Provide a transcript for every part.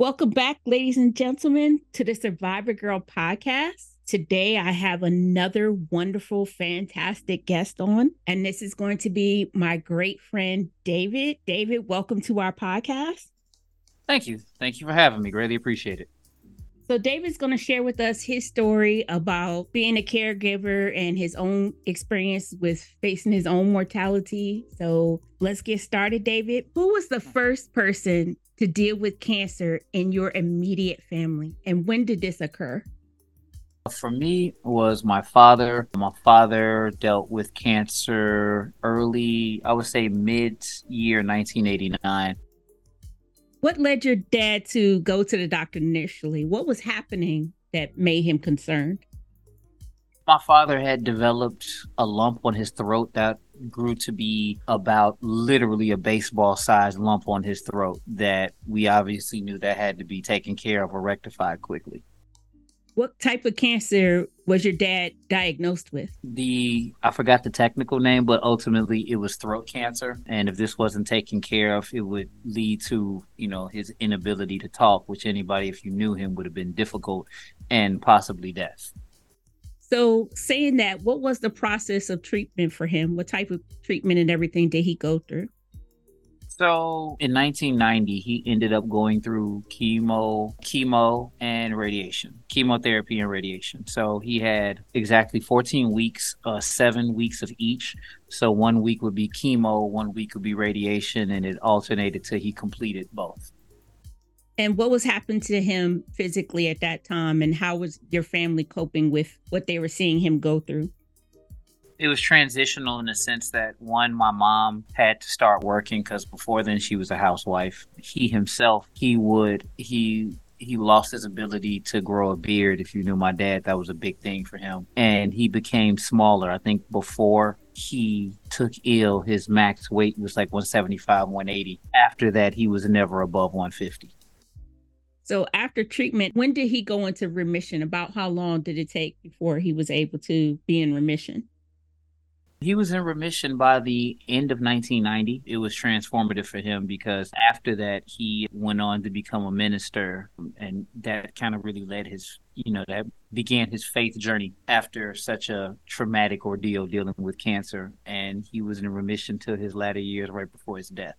Welcome back, ladies and gentlemen, to the Survivor Girl podcast. Today, I have another wonderful, fantastic guest on, and this is going to be my great friend, David. David, welcome to our podcast. Thank you. Thank you for having me. Greatly appreciate it. So, David's going to share with us his story about being a caregiver and his own experience with facing his own mortality. So, let's get started, David. Who was the first person to deal with cancer in your immediate family, and when did this occur? For me, was my father. My father dealt with cancer early, I would say mid year 1989. What led your dad to go to the doctor initially? What was happening that made him concerned? My father had developed a lump on his throat that grew to be about literally a baseball sized lump on his throat that we obviously knew that had to be taken care of or rectified quickly. What type of cancer was your dad diagnosed with? The I forgot the technical name, but ultimately it was throat cancer. And if this wasn't taken care of, it would lead to, you know, his inability to talk, which anybody, if you knew him, would have been difficult and possibly death. So, saying that, what was the process of treatment for him? What type of treatment and everything did he go through? So in 1990, he ended up going through chemo, chemo and radiation, chemotherapy and radiation. So he had exactly 14 weeks, uh, seven weeks of each. So one week would be chemo, one week would be radiation, and it alternated till he completed both. And what was happening to him physically at that time, and how was your family coping with what they were seeing him go through? It was transitional in the sense that one, my mom had to start working because before then she was a housewife. He himself, he would he he lost his ability to grow a beard. If you knew my dad, that was a big thing for him. And he became smaller. I think before he took ill, his max weight was like 175, 180. After that, he was never above 150. So after treatment, when did he go into remission? About how long did it take before he was able to be in remission? He was in remission by the end of 1990. It was transformative for him because after that, he went on to become a minister, and that kind of really led his, you know, that began his faith journey after such a traumatic ordeal dealing with cancer. And he was in remission till his latter years, right before his death.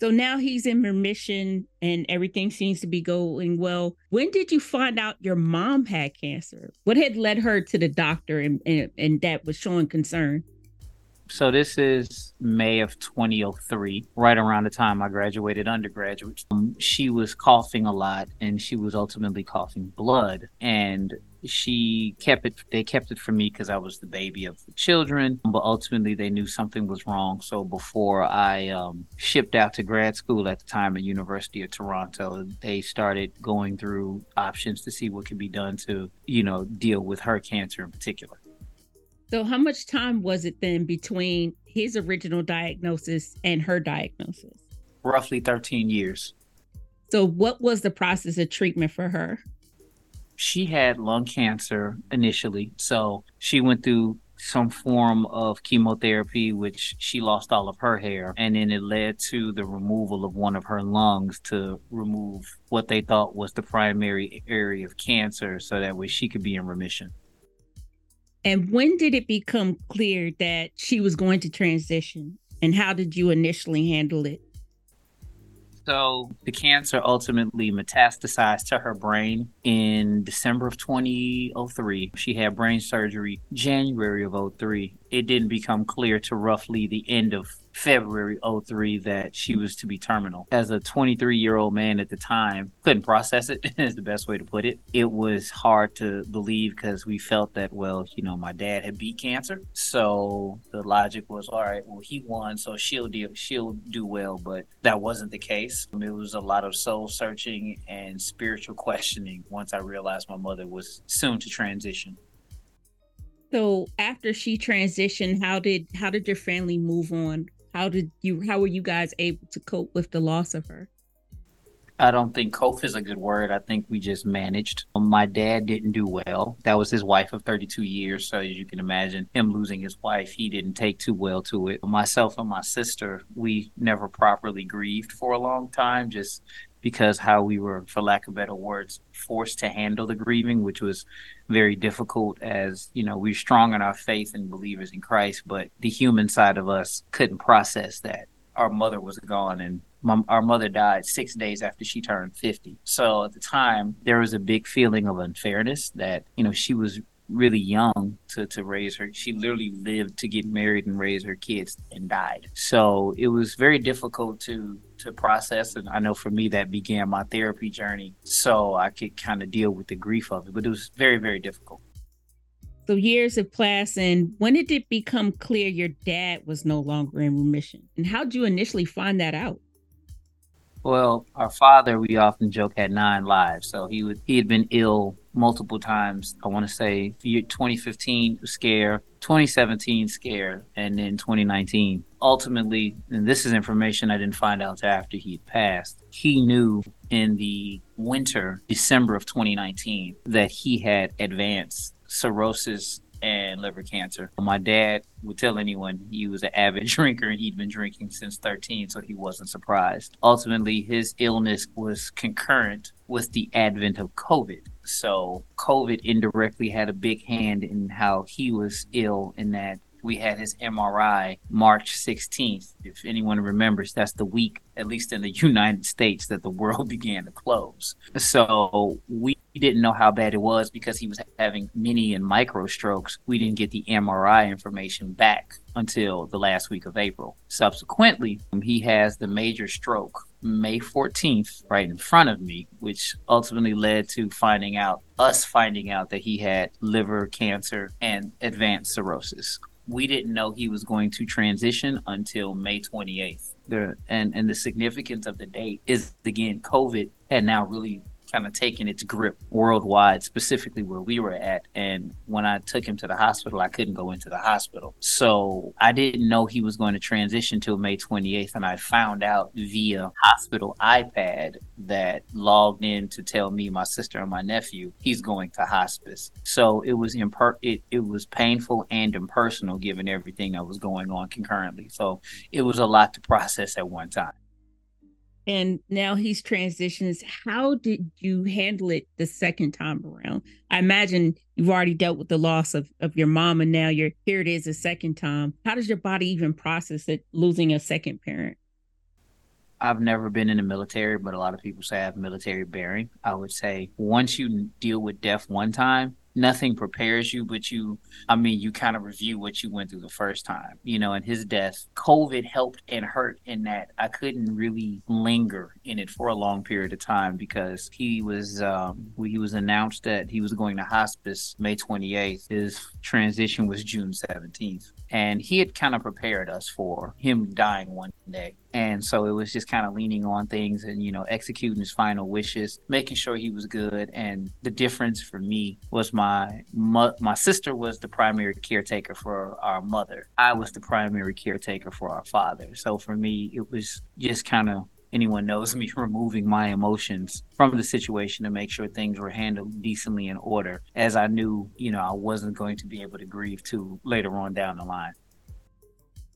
So now he's in remission and everything seems to be going well. When did you find out your mom had cancer? What had led her to the doctor and, and, and that was showing concern? So this is May of 2003, right around the time I graduated undergraduate. Um, she was coughing a lot and she was ultimately coughing blood. And she kept it they kept it from me because i was the baby of the children. But ultimately they knew something was wrong. So before i um, shipped out to grad school at the time at university of toronto they started going through options to see what could be done to you know deal with her cancer in particular. So how much time was it then between his original diagnosis and her diagnosis? Roughly 13 years. So what was the process of treatment for her she had lung cancer initially. So she went through some form of chemotherapy, which she lost all of her hair. And then it led to the removal of one of her lungs to remove what they thought was the primary area of cancer so that way she could be in remission. And when did it become clear that she was going to transition? And how did you initially handle it? So the cancer ultimately metastasized to her brain in December of 2003. She had brain surgery January of 03. It didn't become clear to roughly the end of February 03 that she was to be terminal. As a 23 year old man at the time, couldn't process it, is the best way to put it. It was hard to believe because we felt that, well, you know, my dad had beat cancer. So the logic was, all right, well, he won, so she'll do, she'll do well. But that wasn't the case. It was a lot of soul searching and spiritual questioning once I realized my mother was soon to transition. So after she transitioned, how did how did your family move on how did you how were you guys able to cope with the loss of her I don't think cope is a good word. I think we just managed. Um, my dad didn't do well. That was his wife of 32 years. So, as you can imagine, him losing his wife, he didn't take too well to it. Myself and my sister, we never properly grieved for a long time, just because how we were, for lack of better words, forced to handle the grieving, which was very difficult as, you know, we're strong in our faith and believers in Christ, but the human side of us couldn't process that. Our mother was gone and my, our mother died six days after she turned 50. So at the time, there was a big feeling of unfairness that, you know, she was really young to, to raise her. She literally lived to get married and raise her kids and died. So it was very difficult to to process. And I know for me that began my therapy journey. So I could kind of deal with the grief of it. But it was very, very difficult. So years have passed, and when did it become clear your dad was no longer in remission? And how did you initially find that out? Well, our father, we often joke, had nine lives. So he would he had been ill multiple times. I want to say 2015 scare, 2017 scare, and then 2019. Ultimately, and this is information I didn't find out after he passed. He knew in the winter, December of 2019, that he had advanced cirrhosis and liver cancer. My dad would tell anyone he was an avid drinker and he'd been drinking since 13, so he wasn't surprised. Ultimately, his illness was concurrent with the advent of COVID. So, COVID indirectly had a big hand in how he was ill, in that we had his MRI March 16th. If anyone remembers, that's the week, at least in the United States, that the world began to close. So we didn't know how bad it was because he was having mini and micro strokes. We didn't get the MRI information back until the last week of April. Subsequently, he has the major stroke May 14th right in front of me, which ultimately led to finding out, us finding out that he had liver cancer and advanced cirrhosis we didn't know he was going to transition until May 28th. The, and, and the significance of the date is, again, COVID had now really kind of taken its grip worldwide, specifically where we were at. And when I took him to the hospital, I couldn't go into the hospital. So I didn't know he was going to transition till May 28th. And I found out via hospital iPad that logged in to tell me, my sister, and my nephew, he's going to hospice. So it was imper- it, it was painful and impersonal given everything that was going on concurrently. So it was a lot to process at one time and now he's transitions. How did you handle it the second time around? I imagine you've already dealt with the loss of, of your mom, and now you're here it is a second time. How does your body even process it losing a second parent? I've never been in the military, but a lot of people say I have military bearing. I would say once you deal with death one time, nothing prepares you, but you, I mean, you kind of review what you went through the first time, you know, and his death, COVID helped and hurt in that I couldn't really linger in it for a long period of time because he was, um, he was announced that he was going to hospice May 28th. His transition was June 17th and he had kind of prepared us for him dying one day. And so it was just kind of leaning on things and you know executing his final wishes making sure he was good. And the difference for me was my my my sister was the primary caretaker for our mother i was the primary caretaker for our father so for me it was just kind of anyone knows me removing my emotions from the situation to make sure things were handled decently in order as I knew, you know, I wasn't going to be able to grieve too later on down the line.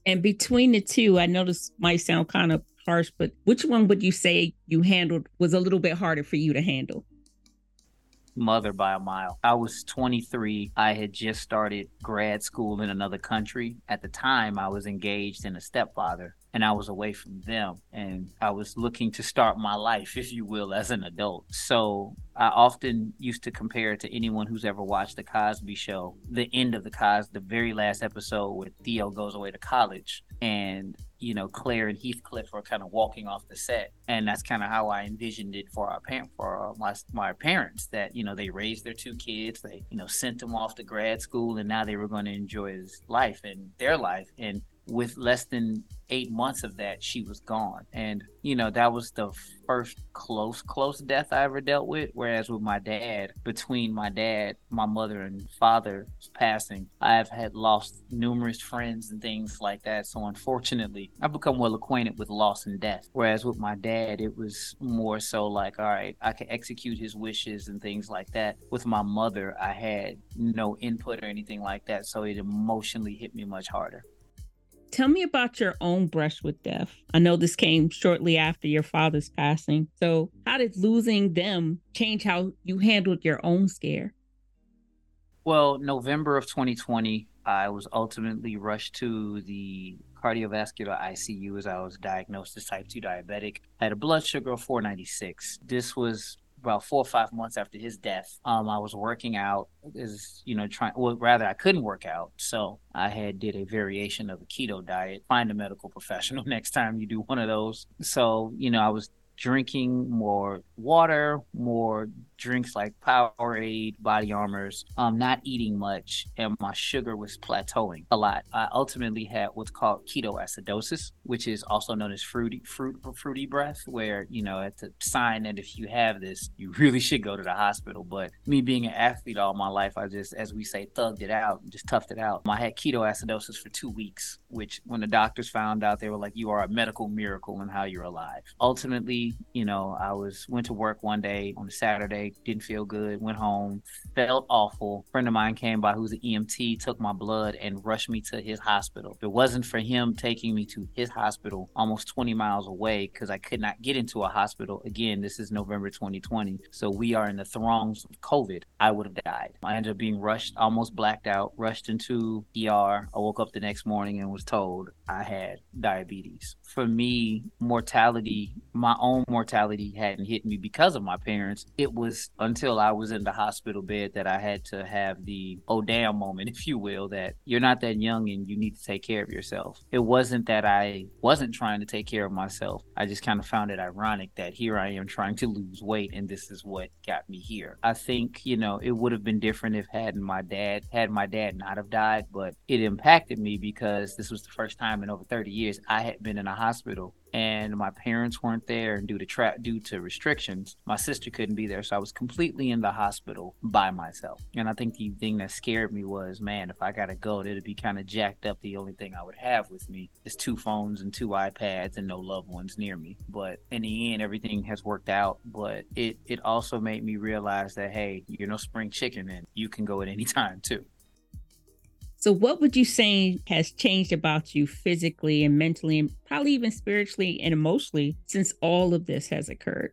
And between the two, I know this might sound kind of harsh, but which one would you say you handled was a little bit harder for you to handle? Mother by a mile. I was 23. I had just started grad school in another country. At the time, I was engaged in a stepfather and I was away from them and I was looking to start my life, if you will, as an adult. So I often used to compare to anyone who's ever watched the Cosby show, the end of the Cos, the very last episode where Theo goes away to college and you know Claire and Heathcliff were kind of walking off the set, and that's kind of how I envisioned it for our parent for my my parents. That you know they raised their two kids, they you know sent them off to grad school, and now they were going to enjoy his life and their life, and with less than eight months of that, she was gone. And, you know, that was the first close, close death I ever dealt with. Whereas with my dad, between my dad, my mother, and father's passing, I have had lost numerous friends and things like that. So unfortunately, I've become well acquainted with loss and death. Whereas with my dad, it was more so like, all right, I can execute his wishes and things like that. With my mother, I had no input or anything like that. So it emotionally hit me much harder Tell me about your own brush with death. I know this came shortly after your father's passing. So, how did losing them change how you handled your own scare? Well, November of 2020, I was ultimately rushed to the cardiovascular ICU as I was diagnosed as type 2 diabetic. I had a blood sugar of 496. This was about four or five months after his death. Um, I was working out, is you know trying. Well, rather, I couldn't work out, so I had did a variation of a keto diet. Find a medical professional next time you do one of those. So you know, I was drinking more water, more drinks like Powerade, Body Armors, um, not eating much, and my sugar was plateauing a lot. I ultimately had what's called ketoacidosis, which is also known as fruity fruit fruity breath, where you know it's a sign that if you have this, you really should go to the hospital. But me being an athlete all my life, I just, as we say, thugged it out, just toughed it out. I had ketoacidosis for two weeks, which when the doctors found out, they were like, "You are a medical miracle in how you're alive." Ultimately, you know, I was went to work one day on a Saturday didn't feel good, went home, felt awful. Friend of mine came by who's an EMT, took my blood and rushed me to his hospital. If it wasn't for him taking me to his hospital almost 20 miles away because I could not get into a hospital, again, this is November 2020. So we are in the throngs of COVID. I would have died. I ended up being rushed, almost blacked out, rushed into ER. I woke up the next morning and was told I had diabetes. For me, mortality, my own mortality hadn't hit me because of my parents. It was until I was in the hospital bed that I had to have the oh damn moment, if you will, that you're not that young and you need to take care of yourself. It wasn't that I wasn't trying to take care of myself. I just kind of found it ironic that here I am trying to lose weight and this is what got me here. I think, you know, it would have been different if had my dad had my dad not have died, but it impacted me because this was the first time in over 30 years I had been in a hospital and my parents weren't there and due to tra- due to restrictions my sister couldn't be there. So i was completely in the hospital by myself. And i think the thing that scared me was man if i gotta go it'd be kind of jacked up. The only thing i would have with me is two phones and two ipads and no loved ones near me. But in the end everything has worked out. But it it also made me realize that hey you're no spring chicken and you can go at any time too so, what would you say has changed about you physically and mentally, and probably even spiritually and emotionally since all of this has occurred?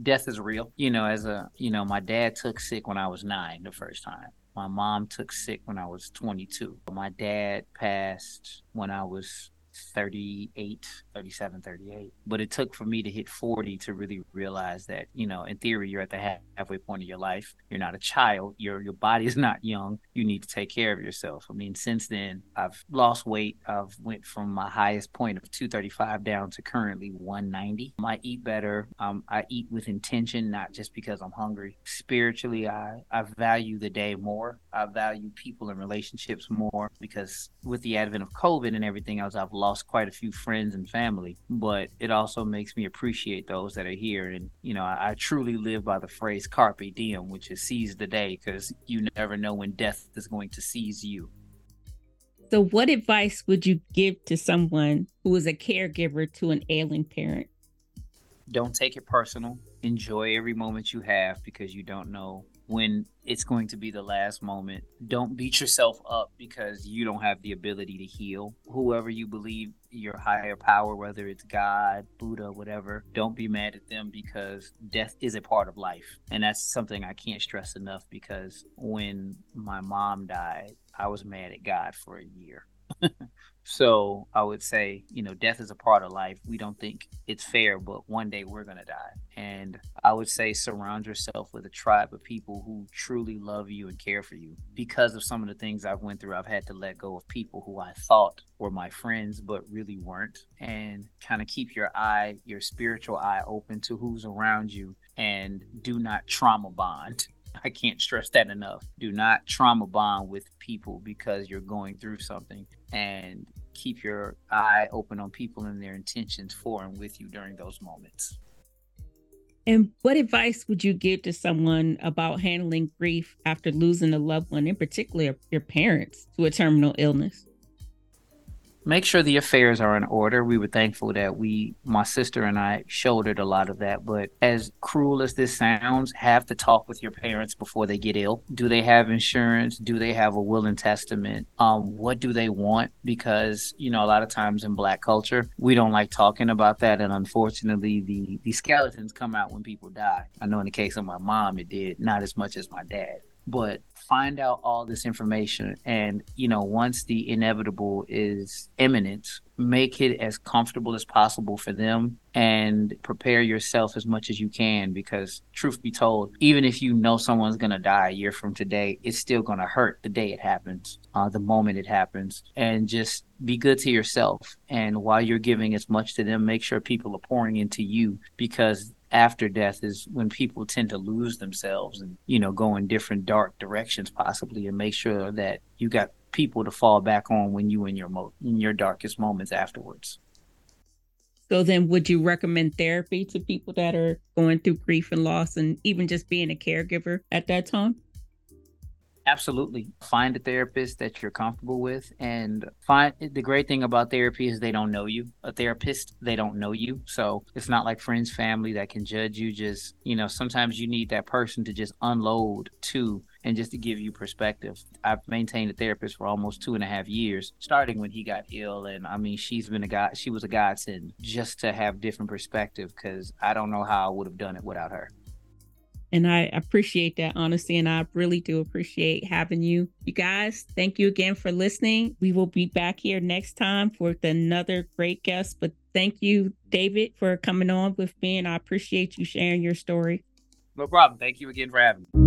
Death is real. You know, as a, you know, my dad took sick when I was nine the first time. My mom took sick when I was 22. My dad passed when I was 38, 37, 38. But it took for me to hit 40 to really realize that, you know, in theory, you're at the halfway point of your life. You're not a child. Your your body is not young. You need to take care of yourself. I mean, since then, I've lost weight. I've went from my highest point of 235 down to currently 190. I eat better. Um, I eat with intention, not just because I'm hungry. Spiritually, I, I value the day more. I value people and relationships more because with the advent of COVID and everything else, I've lost lost quite a few friends and family, but it also makes me appreciate those that are here. And, you know, I, I truly live by the phrase carpe diem, which is seize the day, because you never know when death is going to seize you. So, what advice would you give to someone who is a caregiver to an ailing parent? Don't take it personal. Enjoy every moment you have because you don't know when it's going to be the last moment. Don't beat yourself up because you don't have the ability to heal. Whoever you believe your higher power, whether it's God, Buddha, whatever, don't be mad at them because death is a part of life. And that's something I can't stress enough because when my mom died, I was mad at God for a year. So I would say, you know, death is a part of life. We don't think it's fair, but one day we're going to die. And I would say surround yourself with a tribe of people who truly love you and care for you. Because of some of the things I've went through, I've had to let go of people who I thought were my friends, but really weren't. And kind of keep your eye, your spiritual eye open to who's around you and do not trauma bond. I can't stress that enough. Do not trauma bond with people because you're going through something and keep your eye open on people and their intentions for and with you during those moments. And what advice would you give to someone about handling grief after losing a loved one, in particular your parents, to a terminal illness? Make sure the affairs are in order. We were thankful that we, my sister and I, shouldered a lot of that. But as cruel as this sounds, have to talk with your parents before they get ill. Do they have insurance? Do they have a will and testament? Um, what do they want? Because you know, a lot of times in Black culture, we don't like talking about that, and unfortunately, the the skeletons come out when people die. I know in the case of my mom, it did not as much as my dad but find out all this information. And you know once the inevitable is imminent make it as comfortable as possible for them and prepare yourself as much as you can because truth be told even if you know someone's going to die a year from today it's still going to hurt the day it happens uh, the moment it happens. And just be good to yourself. And while you're giving as much to them make sure people are pouring into you because after death is when people tend to lose themselves and you know go in different dark directions possibly and make sure that you got people to fall back on when you in your mo- in your darkest moments afterwards. So then would you recommend therapy to people that are going through grief and loss and even just being a caregiver at that time Absolutely. Find a therapist that you're comfortable with and find the great thing about therapy is they don't know you. A therapist, they don't know you. So it's not like friends, family that can judge you. Just, you know, sometimes you need that person to just unload to and just to give you perspective. I've maintained a therapist for almost two and a half years, starting when he got ill. And I mean, she's been a guy, she was a godsend just to have different perspective because I don't know how I would have done it without her. And I appreciate that honesty. And I really do appreciate having you. You guys, thank you again for listening. We will be back here next time for another great guest. But thank you, David, for coming on with me. And I appreciate you sharing your story. No problem. Thank you again for having me.